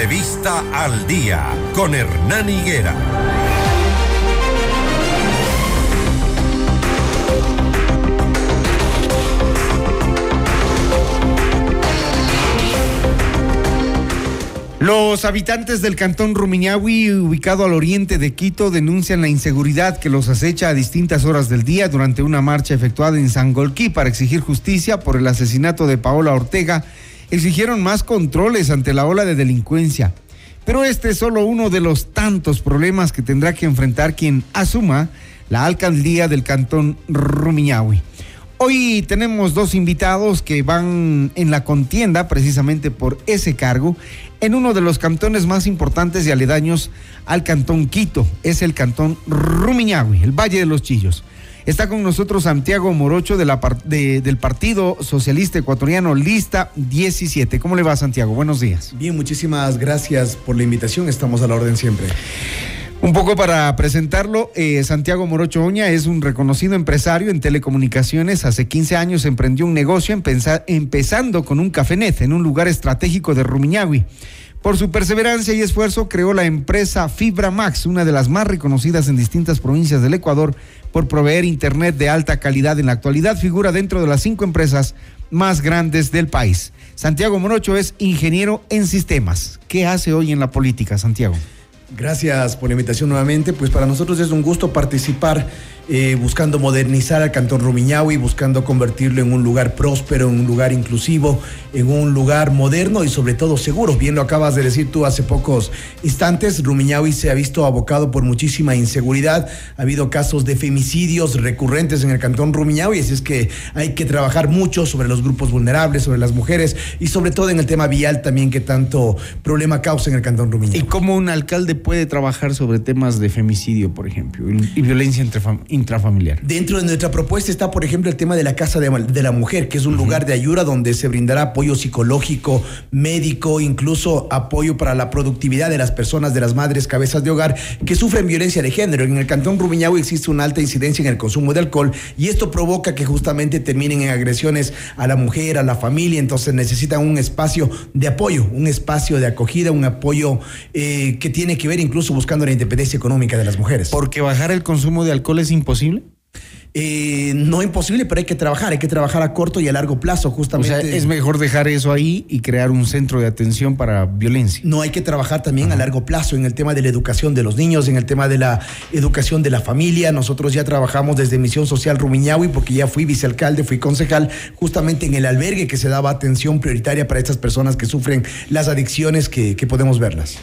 Entrevista al día con Hernán Higuera. Los habitantes del cantón Rumiñahui, ubicado al oriente de Quito, denuncian la inseguridad que los acecha a distintas horas del día durante una marcha efectuada en Sangolquí para exigir justicia por el asesinato de Paola Ortega. Exigieron más controles ante la ola de delincuencia. Pero este es solo uno de los tantos problemas que tendrá que enfrentar quien asuma la alcaldía del cantón Rumiñahui. Hoy tenemos dos invitados que van en la contienda precisamente por ese cargo en uno de los cantones más importantes y aledaños al cantón Quito. Es el cantón Rumiñahui, el Valle de los Chillos. Está con nosotros Santiago Morocho de la, del Partido Socialista Ecuatoriano Lista 17. ¿Cómo le va Santiago? Buenos días. Bien, muchísimas gracias por la invitación. Estamos a la orden siempre. Un poco para presentarlo, eh, Santiago Morocho Oña es un reconocido empresario en telecomunicaciones. Hace 15 años emprendió un negocio empezando con un cafenet en un lugar estratégico de Rumiñahui. Por su perseverancia y esfuerzo creó la empresa Fibra Max, una de las más reconocidas en distintas provincias del Ecuador por proveer internet de alta calidad. En la actualidad figura dentro de las cinco empresas más grandes del país. Santiago Morocho es ingeniero en sistemas. ¿Qué hace hoy en la política, Santiago? Gracias por la invitación nuevamente. Pues para nosotros es un gusto participar eh, buscando modernizar al Cantón Rumiñahui, buscando convertirlo en un lugar próspero, en un lugar inclusivo, en un lugar moderno y sobre todo seguro. Bien lo acabas de decir tú hace pocos instantes, Rumiñahui se ha visto abocado por muchísima inseguridad. Ha habido casos de femicidios recurrentes en el Cantón Rumiñahui, así es que hay que trabajar mucho sobre los grupos vulnerables, sobre las mujeres y sobre todo en el tema vial también que tanto problema causa en el Cantón Rumiñahui. ¿Y cómo un alcalde puede trabajar sobre temas de femicidio, por ejemplo, y violencia intrafamiliar. Dentro de nuestra propuesta está, por ejemplo, el tema de la Casa de, la Mujer, que es un lugar de ayuda donde se brindará apoyo psicológico, médico, incluso apoyo para la productividad de las personas, de las madres, cabezas de hogar que sufren violencia de género. En el Cantón Rumiñahui existe una alta incidencia en el consumo de alcohol y esto provoca que justamente terminen en agresiones a la mujer, a la familia, entonces necesitan un espacio de apoyo, un espacio de acogida, un apoyo eh, que tiene que ver incluso buscando la independencia económica de las mujeres. Porque bajar el consumo de alcohol es imposible? Eh, no imposible, pero hay que trabajar, hay que trabajar a corto y a largo plazo, justamente. O sea, es mejor dejar eso ahí y crear un centro de atención para violencia. No hay que trabajar también a largo plazo en el tema de la educación de los niños, en el tema de la educación de la familia. Nosotros ya trabajamos desde Misión Social Rumiñahui, porque ya fui vicealcalde, fui concejal, justamente en el albergue que se daba atención prioritaria para estas personas que sufren las adicciones que, que podemos verlas.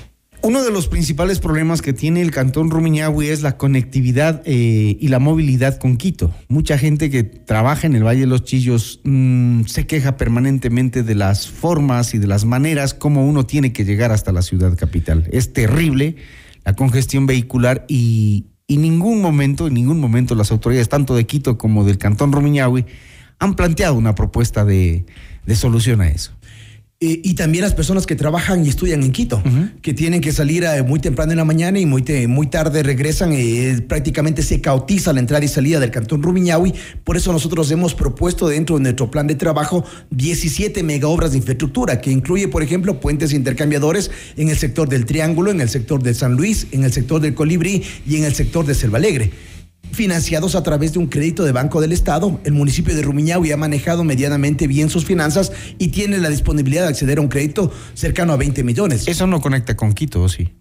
Uno de los principales problemas que tiene el cantón Rumiñahui es la conectividad eh, y la movilidad con Quito. Mucha gente que trabaja en el Valle de los Chillos mm, se queja permanentemente de las formas y de las maneras como uno tiene que llegar hasta la ciudad capital. Es terrible la congestión vehicular y, en ningún momento, en ningún momento las autoridades, tanto de Quito como del cantón Rumiñahui, han planteado una propuesta de solución a eso. Eh, y también las personas que trabajan y estudian en Quito, que tienen que salir eh, muy temprano en la mañana y muy, muy tarde regresan, eh, prácticamente se cautiza la entrada y salida del cantón Rumiñahui. Por eso nosotros hemos propuesto dentro de nuestro plan de trabajo 17 mega obras de infraestructura, que incluye, por ejemplo, puentes intercambiadores en el sector del Triángulo, en el sector de San Luis, en el sector del Colibrí y en el sector de Selva Alegre financiados a través de un crédito de Banco del Estado. El municipio de Rumiñahui ha manejado medianamente bien sus finanzas y tiene la disponibilidad de acceder a un crédito cercano a 20 millones. Eso no conecta con Quito, ¿sí?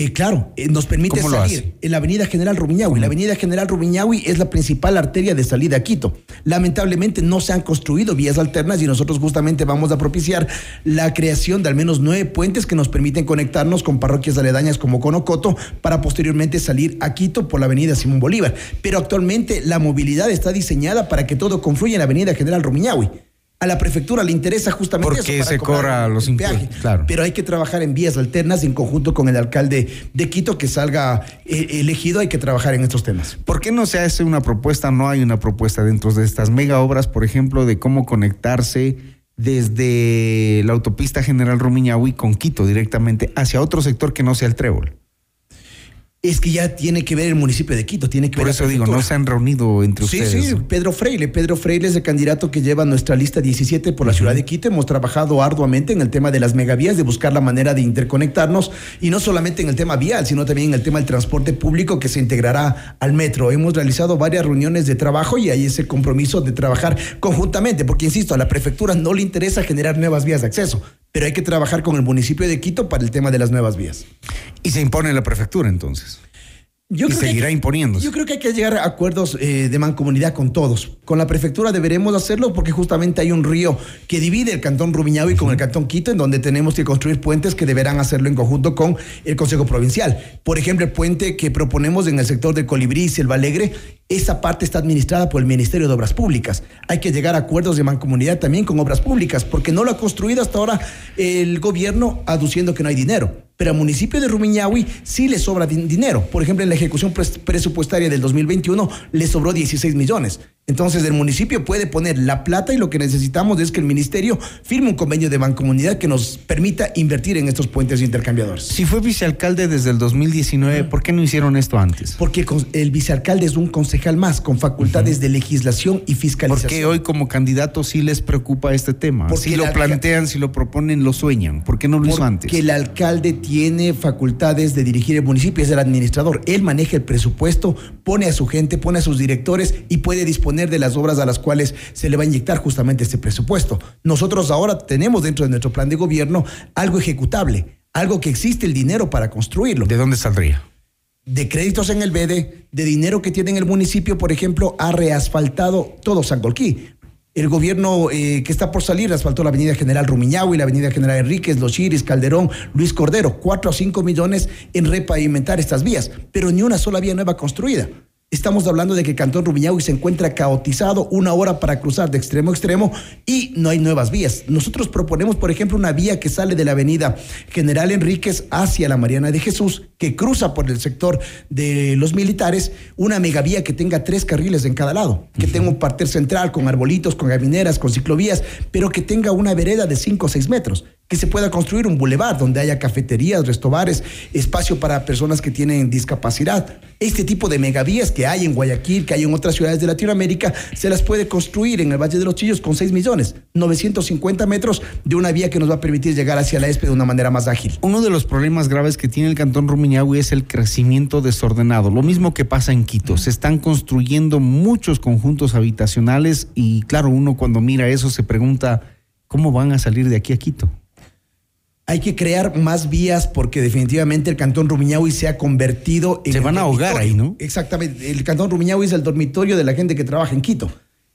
Eh, claro, eh, nos permite salir en la avenida General Rumiñahui. La avenida General Rumiñahui es la principal arteria de salida a Quito. Lamentablemente no se han construido vías alternas y nosotros justamente vamos a propiciar la creación de al menos nueve puentes que nos permiten conectarnos con parroquias aledañas como Conocoto para posteriormente salir a Quito por la avenida Simón Bolívar. Pero actualmente la movilidad está diseñada para que todo confluya en la avenida General Rumiñahui a la prefectura le interesa justamente Porque se cobra los impuestos, claro. Pero hay que trabajar en vías alternas en conjunto con el alcalde de Quito que salga eh, elegido, hay que trabajar en estos temas. ¿Por qué no se hace una propuesta, no hay una propuesta dentro de estas mega obras, por ejemplo, de cómo conectarse desde la autopista General Rumiñahui con Quito directamente hacia otro sector que no sea el Trébol? Es que ya tiene que ver el municipio de Quito, tiene que Por ver. eso digo, no se han reunido entre Sí, ustedes. sí, Pedro Freire. Pedro Freire es el candidato que lleva nuestra lista 17 por la ciudad de Quito. Hemos trabajado arduamente en el tema de las megavías, de buscar la manera de interconectarnos y no solamente en el tema vial, sino también en el tema del transporte público que se integrará al metro. Hemos realizado varias reuniones de trabajo y hay ese compromiso de trabajar conjuntamente, porque insisto, a la prefectura no le interesa generar nuevas vías de acceso, pero hay que trabajar con el municipio de Quito para el tema de las nuevas vías. Y se impone la prefectura entonces. Yo y seguirá que- imponiéndose. Yo creo que hay que llegar a acuerdos eh, de mancomunidad con todos. Con la prefectura deberemos hacerlo porque justamente hay un río que divide el cantón Rumiñahui con el cantón Quito, en donde tenemos que construir puentes que deberán hacerlo en conjunto con el Consejo Provincial. Por ejemplo, el puente que proponemos en el sector del Colibrí y Selva Alegre, esa parte está administrada por el Ministerio de Obras Públicas. Hay que llegar a acuerdos de mancomunidad también con obras públicas, porque no lo ha construido hasta ahora el gobierno aduciendo que no hay dinero pero al municipio de Rumiñahui sí le sobra din- dinero. Por ejemplo, en la ejecución pres- presupuestaria del 2021 le sobró 16 millones. Entonces, el municipio puede poner la plata y lo que necesitamos es que el ministerio firme un convenio de mancomunidad que nos permita invertir en estos puentes intercambiadores. Si fue vicealcalde desde el 2019, ¿por qué no hicieron esto antes? Porque el vicealcalde es un concejal más con facultades de legislación y ¿Por fiscalización. qué hoy como candidato sí les preocupa este tema? Porque si lo la- plantean, si lo proponen, lo sueñan. ¿Por qué no lo hizo antes? Porque el alcalde tiene facultades de dirigir el municipio, es el administrador. Él maneja el presupuesto, pone a su gente, pone a sus directores y puede disponer de las obras a las cuales se le va a inyectar justamente este presupuesto. Nosotros ahora tenemos dentro de nuestro plan de gobierno algo ejecutable, algo que existe el dinero para construirlo ¿De dónde saldría? de créditos en el BEDE, de dinero que tiene en el municipio, por ejemplo, ha reasfaltado todo Sangolquí. El gobierno eh, que está por salir asfaltó la avenida General Rumiñahui, la avenida General Enríquez, Los Chiris, Calderón, Luis Cordero, 4 a 5 millones en repavimentar estas vías, pero ni una sola vía nueva construida. Estamos hablando de que Cantón Rumiñahui se encuentra caotizado una hora para cruzar de extremo a extremo y no hay nuevas vías. Nosotros proponemos, por ejemplo, una vía que sale de la avenida General Enríquez hacia la Mariana de Jesús, que cruza por el sector de los militares, una megavía que tenga tres carriles en cada lado, que tenga un parter central con arbolitos, con gamineras, con ciclovías, pero que tenga una vereda de 5 o 6 metros que se pueda construir un bulevar donde haya cafeterías, restobares, espacio para personas que tienen discapacidad. Este tipo de megavías que hay en Guayaquil, que hay en otras ciudades de Latinoamérica, se las puede construir en el Valle de los Chillos con 6 millones, 950 metros de una vía que nos va a permitir llegar hacia la ESPE de una manera más ágil. Uno de los problemas graves que tiene el cantón Rumiñahui es el crecimiento desordenado. Lo mismo que pasa en Quito. Se están construyendo muchos conjuntos habitacionales y claro, uno cuando mira eso se pregunta, ¿cómo van a salir de aquí a Quito? Hay que crear más vías porque definitivamente el Cantón Rumiñahui se ha convertido en... Se van a ahogar ahí, ¿no? Exactamente. El Cantón Rumiñahui es el dormitorio de la gente que trabaja en Quito.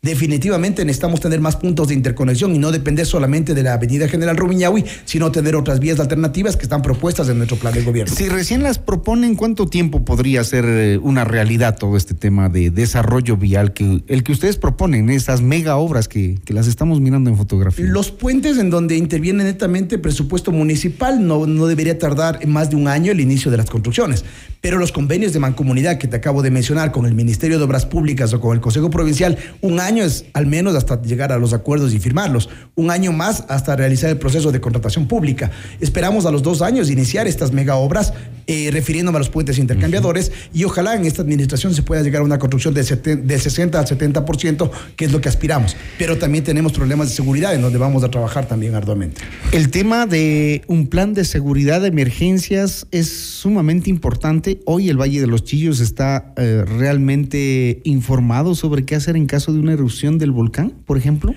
Definitivamente necesitamos tener más puntos de interconexión y no depender solamente de la Avenida General Rumiñahui, sino tener otras vías alternativas que están propuestas en nuestro plan de gobierno. Si recién las proponen, ¿cuánto tiempo podría ser eh, una realidad todo este tema de desarrollo vial que el que ustedes proponen, esas mega obras que, que las estamos mirando en fotografía? Los puentes en donde interviene netamente presupuesto municipal no, no debería tardar más de un año el inicio de las construcciones, pero los convenios de mancomunidad que te acabo de mencionar con el Ministerio de Obras Públicas o con el Consejo Provincial, un año es al menos hasta llegar a los acuerdos y firmarlos, un año más hasta realizar el proceso de contratación pública. Esperamos a los dos años iniciar estas mega obras, eh, refiriéndome a los puentes intercambiadores, y ojalá en esta administración se pueda llegar a una construcción de, seten- de 60 al 70%, que es lo que aspiramos. Pero también tenemos problemas de seguridad en donde vamos a trabajar también arduamente. El tema de un plan de seguridad de emergencias es sumamente importante. Hoy el Valle de los Chillos está eh, realmente informado sobre qué hacer en caso de una erupción del volcán, por ejemplo.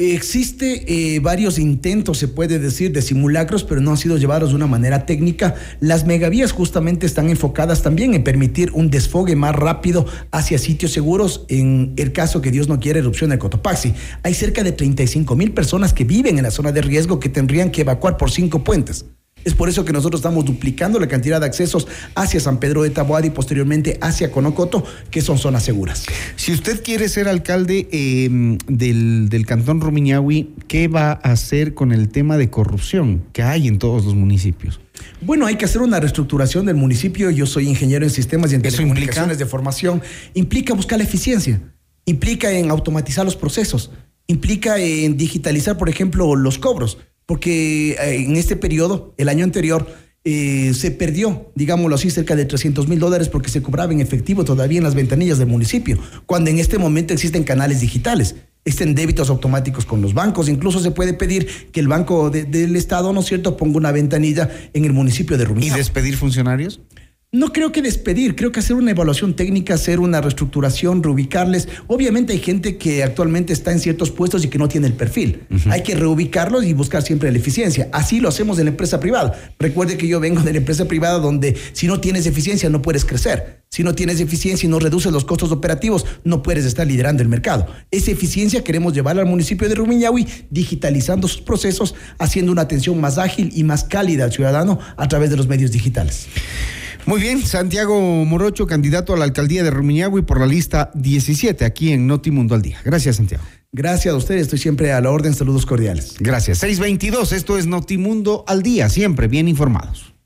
Existe eh, varios intentos, se puede decir, de simulacros, pero no han sido llevados de una manera técnica. Las megavías justamente están enfocadas también en permitir un desfogue más rápido hacia sitios seguros en el caso que Dios no quiera erupción del Cotopaxi. Hay cerca de 35 mil personas que viven en la zona de riesgo que tendrían que evacuar por cinco puentes. Es por eso que nosotros estamos duplicando la cantidad de accesos hacia San Pedro de Taboada y posteriormente hacia Conocoto, que son zonas seguras. Si usted quiere ser alcalde eh, del, del cantón Rumiñahui, ¿qué va a hacer con el tema de corrupción que hay en todos los municipios? Bueno, hay que hacer una reestructuración del municipio. Yo soy ingeniero en sistemas y en ¿Eso telecomunicaciones de formación. Implica buscar la eficiencia, implica en automatizar los procesos, implica en digitalizar, por ejemplo, los cobros, porque eh, en este periodo, el año anterior, eh, se perdió, digámoslo así, cerca de 300 mil dólares porque se cobraba en efectivo todavía en las ventanillas del municipio, cuando en este momento existen canales digitales. Existen débitos automáticos con los bancos. Incluso se puede pedir que el Banco del Estado, ¿no es cierto?, ponga una ventanilla en el municipio de Rumiñahui. ¿Y despedir funcionarios? No creo que despedir, creo que hacer una evaluación técnica, hacer una reestructuración, reubicarles. Obviamente hay gente que actualmente está en ciertos puestos y que no tiene el perfil. Hay que reubicarlos y buscar siempre la eficiencia. Así lo hacemos en la empresa privada. Recuerde que yo vengo de la empresa privada donde si no tienes eficiencia no puedes crecer. Si no tienes eficiencia y no reduces los costos operativos, no puedes estar liderando el mercado. Esa eficiencia queremos llevarla al municipio de Rumiñahui, digitalizando sus procesos, haciendo una atención más ágil y más cálida al ciudadano a través de los medios digitales. Muy bien, Santiago Morocho, candidato a la alcaldía de Rumiñahui por la lista 17 aquí en Notimundo al Día. Gracias, Santiago. Gracias a ustedes, estoy siempre a la orden. Saludos cordiales. Gracias. 622, esto es Notimundo al Día, siempre bien informados.